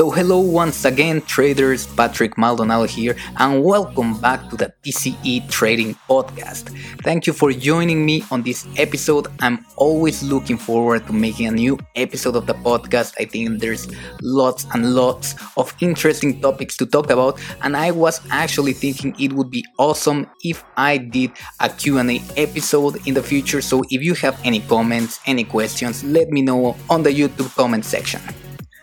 So, hello once again, traders. Patrick Maldonado here, and welcome back to the TC Trading Podcast. Thank you for joining me on this episode. I'm always looking forward to making a new episode of the podcast. I think there's lots and lots of interesting topics to talk about, and I was actually thinking it would be awesome if I did a Q&A episode in the future. So, if you have any comments, any questions, let me know on the YouTube comment section.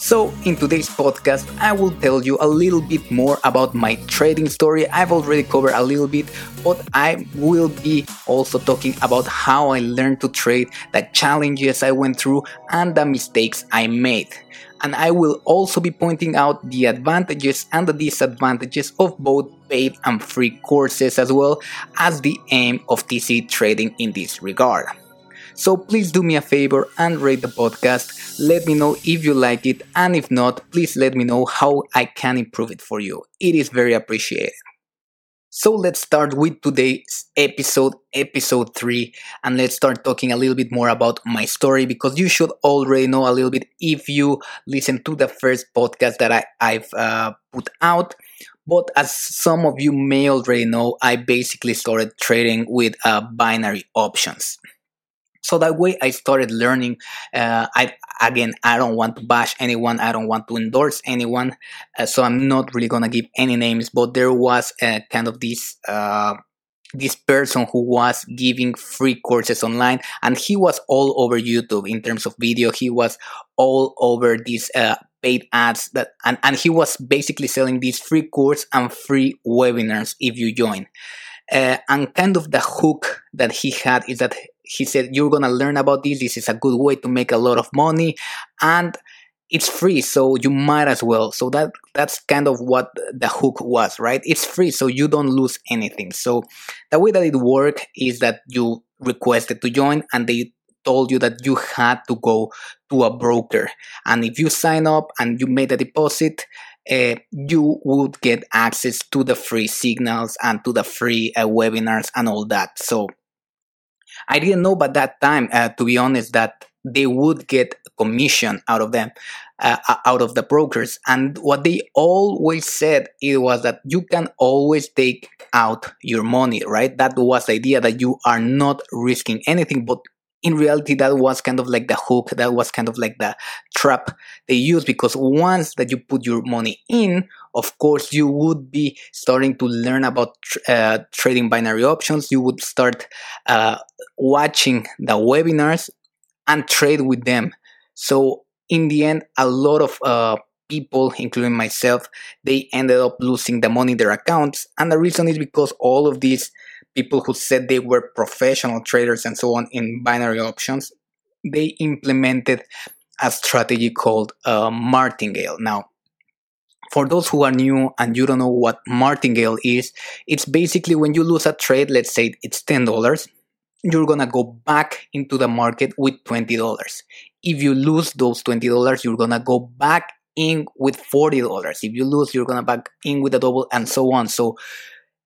So, in today's podcast, I will tell you a little bit more about my trading story. I've already covered a little bit, but I will be also talking about how I learned to trade, the challenges I went through, and the mistakes I made. And I will also be pointing out the advantages and the disadvantages of both paid and free courses, as well as the aim of TC trading in this regard. So please do me a favor and rate the podcast. Let me know if you like it, and if not, please let me know how I can improve it for you. It is very appreciated. So let's start with today's episode, episode 3, and let's start talking a little bit more about my story because you should already know a little bit if you listen to the first podcast that I, have uh, put out. But as some of you may already know, I basically started trading with uh, binary options so that way i started learning uh, i again i don't want to bash anyone. I don't want to endorse anyone. Uh, so i'm not really gonna give any names but there was uh, kind of this uh, this person who was giving free courses online and he was all over youtube in terms of video. He was all over these uh, paid ads that and, and he was basically selling these free course and free webinars if you join. Uh, and kind of the hook that he had is that he said you're gonna learn about this. This is a good way to make a lot of money and it's free so you might as well. So that that's kind of what the hook was right? It's free so you don't lose anything. So the way that it worked is that you requested to join and they told you that you had to go to a broker. And if you sign up and you made a deposit uh, you would get access to the free signals and to the free uh, webinars and all that. So I didn't know by that time, uh, to be honest, that they would get commission out of them, uh, out of the brokers. And what they always said it was that you can always take out your money, right? That was the idea that you are not risking anything, but in reality that was kind of like the hook that was kind of like the trap they used because once that you put your money in of course you would be starting to learn about uh, trading binary options. You would start uh, watching the webinars and trade with them. So in the end a lot of uh, people including myself they ended up losing the money in their accounts. And the reason is because all of these people who said they were professional traders and so on in binary options, they implemented a strategy called uh, martingale. Now, for those who are new and you don't know what martingale is, it's basically when you lose a trade, let's say it's $10, you're gonna go back into the market with $20. If you lose those $20, you're gonna go back in with $40. If you lose, you're gonna back in with a double and so on. So,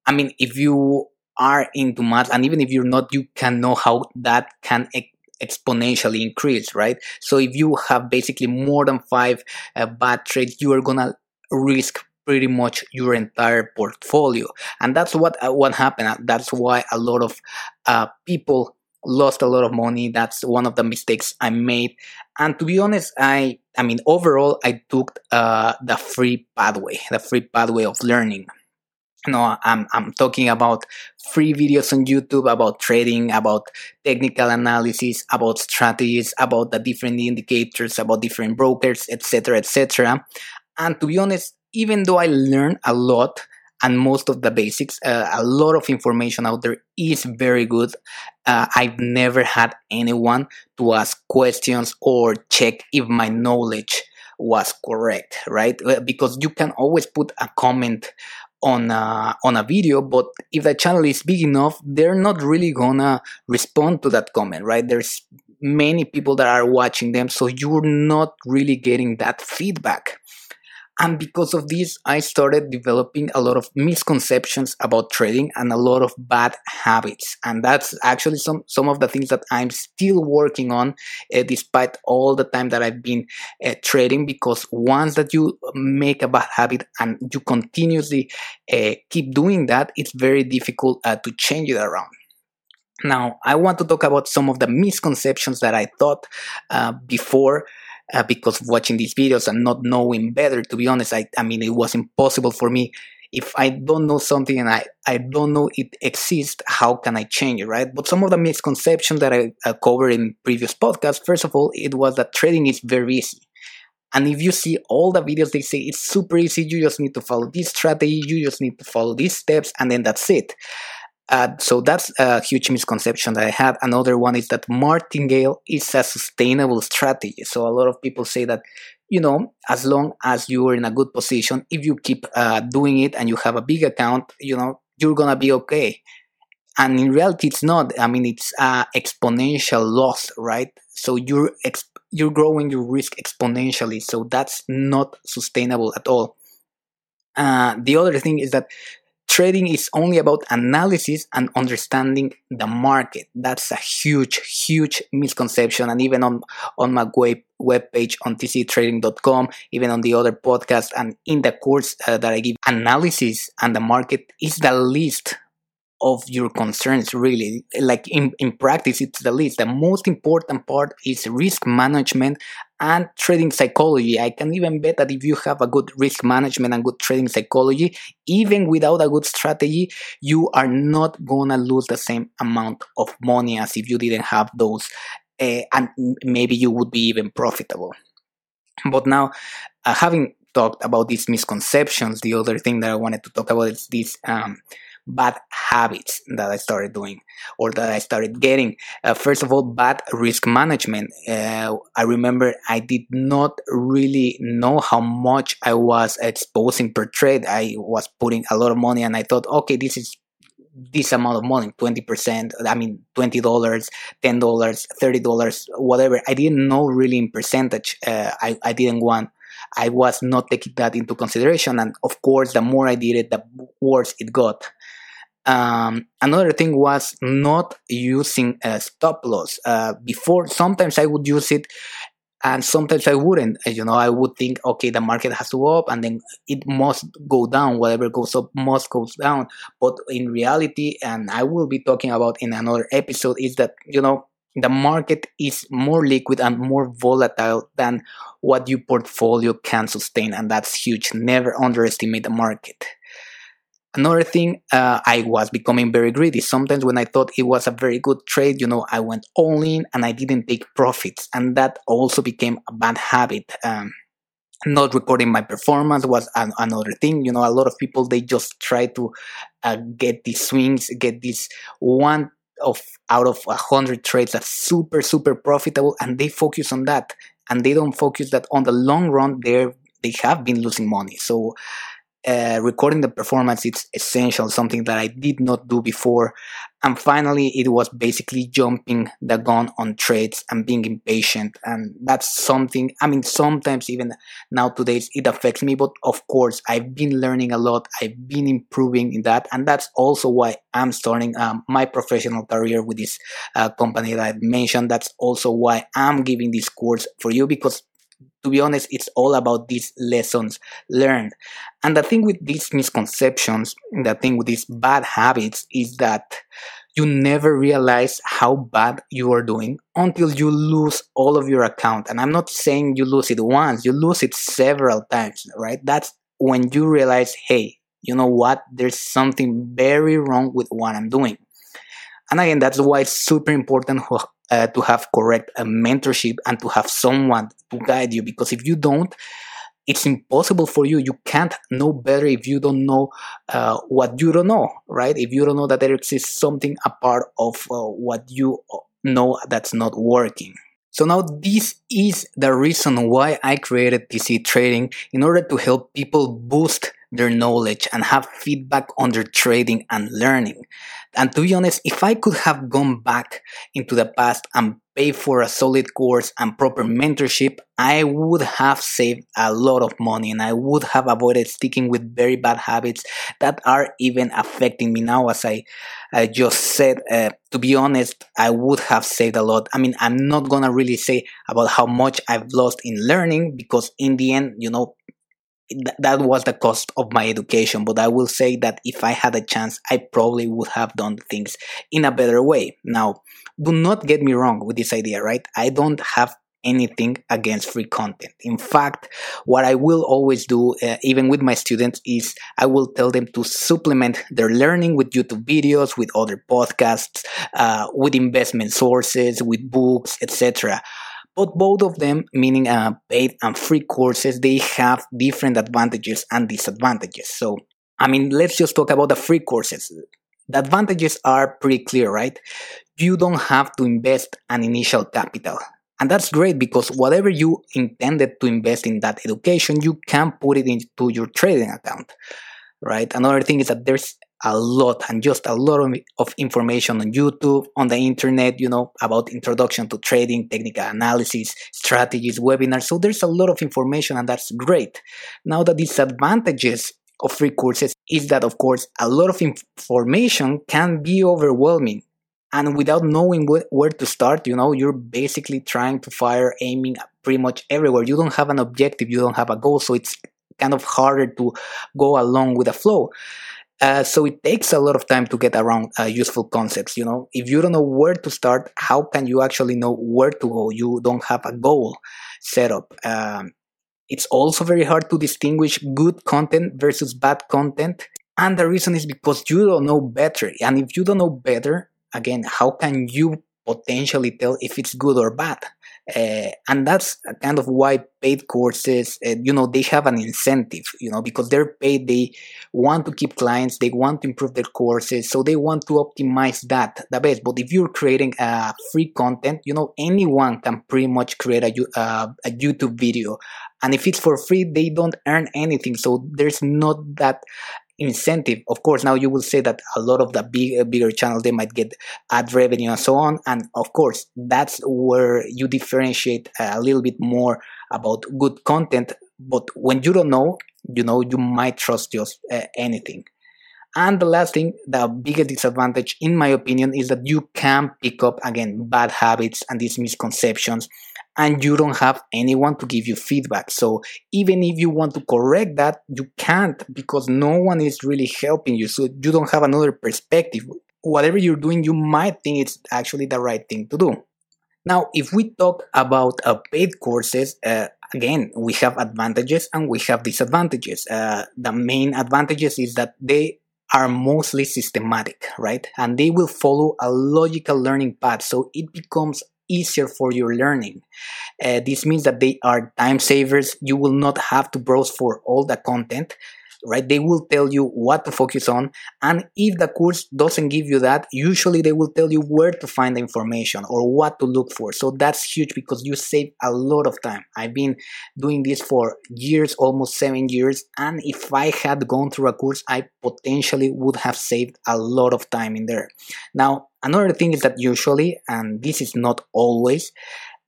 I mean, if you are into math and even if you're not you can know how that can e- exponentially increase right? So if you have basically more than five uh, bad trades you are gonna risk pretty much your entire portfolio. And that's what uh, what happened that's why a lot of uh, people lost a lot of money. That's one of the mistakes i made. And to be honest i i mean overall i took uh, the free pathway the free pathway of learning no i'm i'm talking about free videos on youtube about trading about technical analysis about strategies about the different indicators about different brokers etc etc and to be honest even though i learned a lot and most of the basics uh, a lot of information out there is very good. Uh, i've never had anyone to ask questions or check if my knowledge was correct right? Because you can always put a comment on a, on a video but if the channel is big enough they're not really gonna respond to that comment right? There's many people that are watching them so you're not really getting that feedback And because of this, I started developing a lot of misconceptions about trading and a lot of bad habits. And that's actually some, some of the things that I'm still working on, uh, despite all the time that I've been uh, trading. Because once that you make a bad habit and you continuously uh, keep doing that, it's very difficult to change it around. Now, I want to talk about some of the misconceptions that I thought before uh, because watching these videos and not knowing better. To be honest, I, I mean, it was impossible for me. If I don't know something and I, I don't know it exists, how can I change it, right? But some of the misconceptions that I uh, covered in previous podcasts, first of all, it was that trading is very easy. And if you see all the videos, they say it's super easy. You just need to follow this strategy. You just need to follow these steps, and then that's it. Uh, so that's a huge misconception that I had. Another one is that martingale is a sustainable strategy. So a lot of people say that, you know, as long as you are in a good position, if you keep uh, doing it and you have a big account, you know, you're gonna be okay. And in reality, it's not. I mean, it's uh, exponential loss, right? So you're exp- you're growing your risk exponentially. So that's not sustainable at all. Uh, the other thing is that trading is only about analysis and understanding the market. That's a huge, huge misconception. And even on, on my web, webpage on tctrading.com, even on the other podcast and in the course uh, that I give, analysis and the market is the least of your concerns really like in, in practice it's the least the most important part is risk management and trading psychology. I can even bet that if you have a good risk management and good trading psychology even without a good strategy you are not gonna lose the same amount of money as if you didn't have those uh, and maybe you would be even profitable. But now uh, having talked about these misconceptions the other thing that i wanted to talk about is this um, bad habits that I started doing or that I started getting. Uh, first of all, bad risk management. Uh, I remember I did not really know how much I was exposing per trade. I was putting a lot of money and I thought, okay, this is this amount of money 20% i mean $20 $10 $30 whatever i didn't know really in percentage uh, I, I didn't want i was not taking that into consideration and of course the more i did it the worse it got um, another thing was not using a stop loss. Uh, before, sometimes I would use it and sometimes I wouldn't. You know, I would think, okay, the market has to go up and then it must go down. Whatever goes up must go down. But in reality, and I will be talking about in another episode, is that, you know, the market is more liquid and more volatile than what your portfolio can sustain. And that's huge. Never underestimate the market. Another thing, uh, I was becoming very greedy. Sometimes when I thought it was a very good trade, you know, I went all in and I didn't take profits. And that also became a bad habit. Um, not recording my performance was an, another thing. You know, a lot of people, they just try to uh, get these swings, get this one of out of a hundred trades that's super, super profitable. And they focus on that. And they don't focus that on the long run, they're, they have been losing money. So, uh, recording the performance it's essential something that i did not do before. And finally it was basically jumping the gun on trades and being impatient. And that's something i mean sometimes even nowadays it affects me but of course i've been learning a lot. I've been improving in that. And that's also why i'm starting um, my professional career with this uh, company that i mentioned. That's also why i'm giving this course for you because to be honest, it's all about these lessons learned. And the thing with these misconceptions, the thing with these bad habits is that you never realize how bad you are doing until you lose all of your account. And I'm not saying you lose it once, you lose it several times, right? That's when you realize, hey, you know what? There's something very wrong with what I'm doing. And again, that's why it's super important uh, to have correct uh, mentorship and to have someone to guide you because if you don't it's impossible for you. You can't know better if you don't know uh, what you don't know right? If you don't know that there exists something apart of uh, what you know that's not working. So now this is the reason why I created TC Trading in order to help people boost their knowledge and have feedback on their trading and learning. And to be honest, if I could have gone back into the past and pay for a solid course and proper mentorship, I would have saved a lot of money and I would have avoided sticking with very bad habits that are even affecting me now. As I, I just said, uh, to be honest, I would have saved a lot. I mean, I'm not gonna really say about how much I've lost in learning because in the end, you know, th- that was the cost of my education. But I will say that if I had a chance, I probably would have done things in a better way. Now, do not get me wrong with this idea, right? I don't have anything against free content. In fact, what I will always do, uh, even with my students, is I will tell them to supplement their learning with YouTube videos, with other podcasts, uh, with investment sources, with books, etc. But both of them, meaning uh, paid and free courses, they have different advantages and disadvantages. So, I mean, let's just talk about the free courses. The advantages are pretty clear, right? You don't have to invest an initial capital. And that's great because whatever you intended to invest in that education, you can put it into your trading account, right? Another thing is that there's a lot and just a lot of, of information on YouTube, on the internet, you know, about introduction to trading, technical analysis, strategies, webinars. So there's a lot of information and that's great. Now the disadvantages of free courses is that, of course, a lot of information can be overwhelming. And without knowing wh- where to start, you know, you're basically trying to fire, aiming pretty much everywhere. You don't have an objective, you don't have a goal, so it's kind of harder to go along with the flow. Uh, so it takes a lot of time to get around uh, useful concepts. You know, if you don't know where to start, how can you actually know where to go? You don't have a goal set up. Um, it's also very hard to distinguish good content versus bad content. And the reason is because you don't know better. And if you don't know better, again, how can you potentially tell if it's good or bad? Uh, and that's kind of why paid courses, uh, you know, they have an incentive, you know, because they're paid, they want to keep clients, they want to improve their courses, so they want to optimize that the best. But if you're creating a free content, you know, anyone can pretty much create a, uh, a YouTube video. And if it's for free, they don't earn anything. So there's not that incentive. Of course now you will say that a lot of the big uh, bigger channels they might get ad revenue and so on and of course that's where you differentiate a little bit more about good content but when you don't know you know you might trust just uh, anything. And the last thing the biggest disadvantage in my opinion is that you can pick up again bad habits and these misconceptions and you don't have anyone to give you feedback. So even if you want to correct that, you can't because no one is really helping you. So you don't have another perspective. Whatever you're doing, you might think it's actually the right thing to do. Now, if we talk about uh, paid courses, uh, again, we have advantages and we have disadvantages. Uh, the main advantages is that they are mostly systematic, right? And they will follow a logical learning path. So it becomes easier for your learning. Uh, this means that they are time savers. You will not have to browse for all the content right? They will tell you what to focus on. And if the course doesn't give you that, usually they will tell you where to find the information or what to look for. So that's huge because you save a lot of time. I've been doing this for years, almost seven years. And if I had gone through a course, I potentially would have saved a lot of time in there. Now, Another thing is that usually, and this is not always,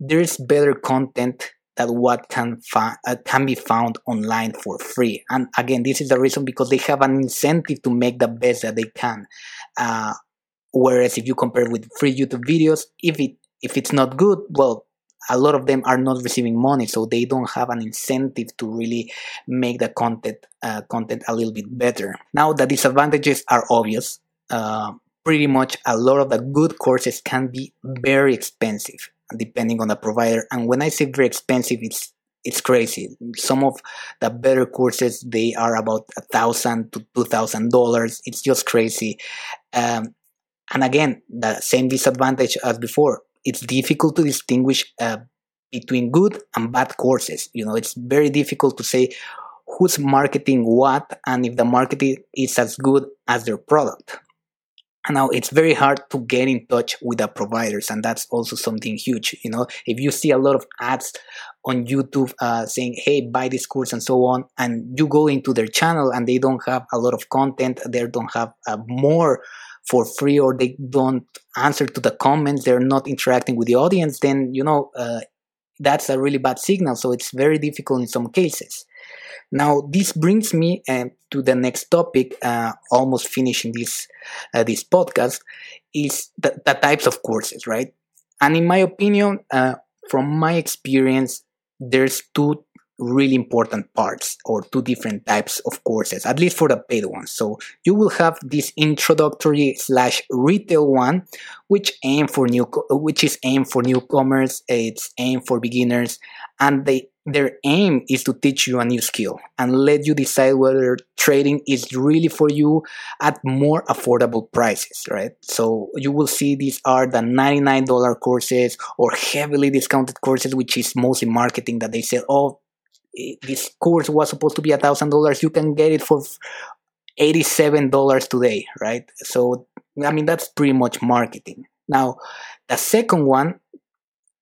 there is better content that what can uh, can be found online for free. And again, this is the reason because they have an incentive to make the best that they can. Uh, whereas if you compare with free YouTube videos, if it if it's not good, well, a lot of them are not receiving money, so they don't have an incentive to really make the content uh, content a little bit better. Now the disadvantages are obvious. Uh, pretty much a lot of the good courses can be very expensive depending on the provider. And when I say very expensive, it's it's crazy. Some of the better courses they are about a thousand to two thousand dollars. It's just crazy. Um, and again, the same disadvantage as before. It's difficult to distinguish uh, between good and bad courses. You know, it's very difficult to say who's marketing what and if the marketing is as good as their product now it's very hard to get in touch with the providers and that's also something huge you know? If you see a lot of ads on youtube uh, saying hey buy this course and so on and you go into their channel and they don't have a lot of content they don't have uh, more for free or they don't answer to the comments they're not interacting with the audience then you know uh, that's a really bad signal so it's very difficult in some cases. Now this brings me uh, to the next topic uh, almost finishing this uh, this podcast is the, the, types of courses right? And in my opinion uh, from my experience there's two really important parts or two different types of courses at least for the paid ones so you will have this introductory slash retail one which aim for new which is aimed for newcomers it's aimed for beginners and they their aim is to teach you a new skill and let you decide whether trading is really for you at more affordable prices, right? So you will see these are the $99 courses or heavily discounted courses, which is mostly marketing that they say, oh, this course was supposed to be a thousand dollars you can get it for $87 today right? So i mean that's pretty much marketing. Now the second one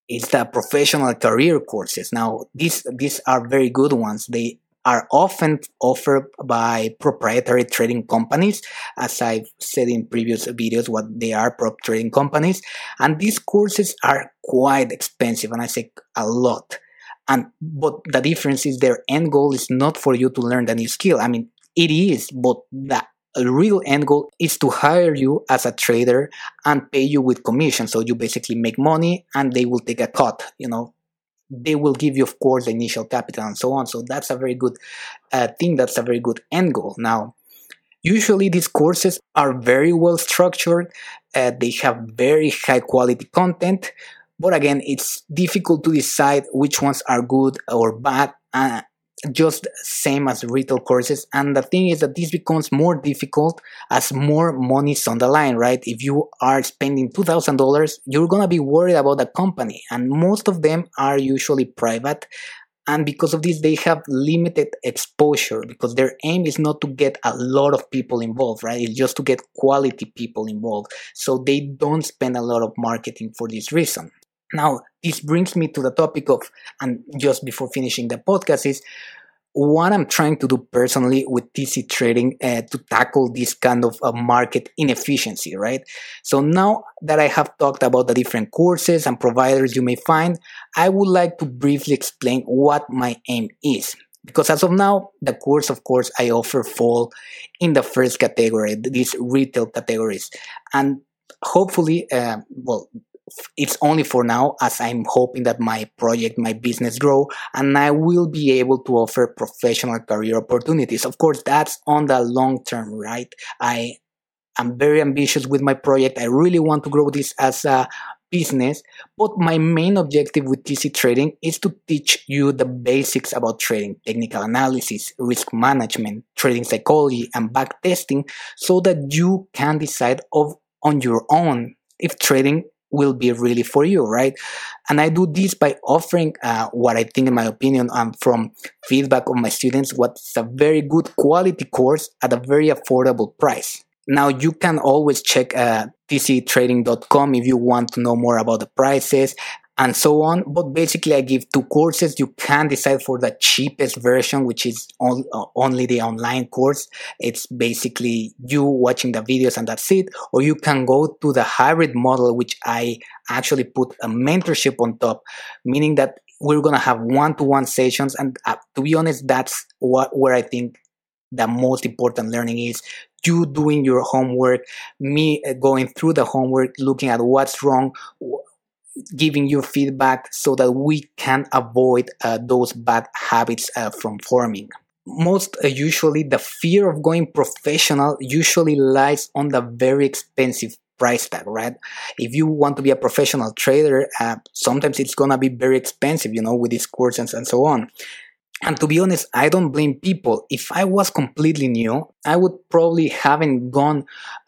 is the professional career courses. Now these these are very good ones. They are often offered by proprietary trading companies as i've said in previous videos what they are prop trading companies. And these courses are quite expensive and i say a lot and but the difference is their end goal is not for you to learn the new skill. I mean it is but the real end goal is to hire you as a trader and pay you with commission. So you basically make money and they will take a cut you know. They will give you of course the initial capital and so on. So that's a very good uh, thing. That's a very good end goal. Now usually these courses are very well structured. Uh, they have very high quality content but again, it's difficult to decide which ones are good or bad. Uh, just same as retail courses. And the thing is that this becomes more difficult as more money is on the line right? If you are spending $2000 you're going to be worried about the company. And most of them are usually private. And because of this they have limited exposure because their aim is not to get a lot of people involved right? It's just to get quality people involved. So they don't spend a lot of marketing for this reason now, this brings me to the topic of, and just before finishing the podcast, is what I'm trying to do personally with TC trading uh, to tackle this kind of uh, market inefficiency, right? So now that I have talked about the different courses and providers you may find, I would like to briefly explain what my aim is. Because as of now, the course, of course, I offer fall in the first category, these retail categories. And hopefully, uh, well, it's only for now as I'm hoping that my project, my business grow and I will be able to offer professional career opportunities. Of course, that's on the long term, right? I am very ambitious with my project. I really want to grow this as a business, but my main objective with TC trading is to teach you the basics about trading, technical analysis, risk management, trading psychology, and back testing so that you can decide of on your own if trading will be really for you, right? And I do this by offering uh, what I think, in my opinion, um, from feedback of my students, what's a very good quality course at a very affordable price. Now you can always check uh, tctrading.com if you want to know more about the prices and so on. But basically, I give two courses. You can decide for the cheapest version, which is on, uh, only the online course. It's basically you watching the videos and that's it. Or you can go to the hybrid model, which I actually put a mentorship on top, meaning that we're going to have one-to-one sessions. And uh, to be honest, that's what where I think the most important learning is you doing your homework, me uh, going through the homework, looking at what's wrong, giving you feedback so that we can avoid uh, those bad habits uh, from forming. Most uh, usually the fear of going professional usually lies on the very expensive price tag right? If you want to be a professional trader uh, sometimes it's gonna be very expensive you know with these courses and so on and to be honest, I don't blame people. If I was completely new, I would probably haven't gone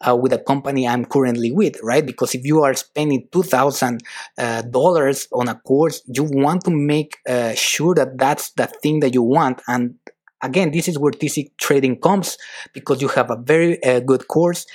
uh, with a company I'm currently with, right? Because if you are spending two thousand uh, dollars on a course, you want to make uh, sure that that's the thing that you want. And again, this is where TC trading comes because you have a very uh, good course.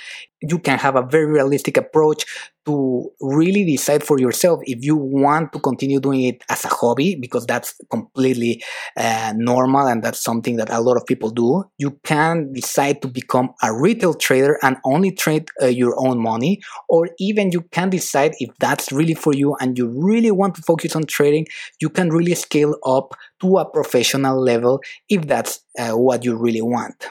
You can have a very realistic approach to really decide for yourself if you want to continue doing it as a hobby because that's completely uh, normal and that's something that a lot of people do. You can decide to become a retail trader and only trade uh, your own money or even you can decide if that's really for you and you really want to focus on trading you can really scale up to a professional level if that's uh, what you really want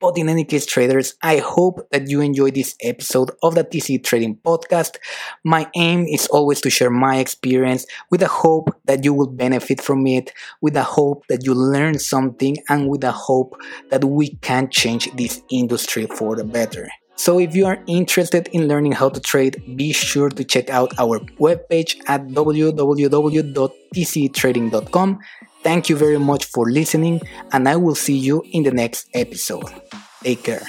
but in any case, traders, I hope that you enjoyed this episode of the TC Trading Podcast. My aim is always to share my experience with the hope that you will benefit from it, with the hope that you learn something, and with the hope that we can change this industry for the better. So if you are interested in learning how to trade, be sure to check out our webpage at www.tctrading.com Thank you very much for listening, and I will see you in the next episode. Take care.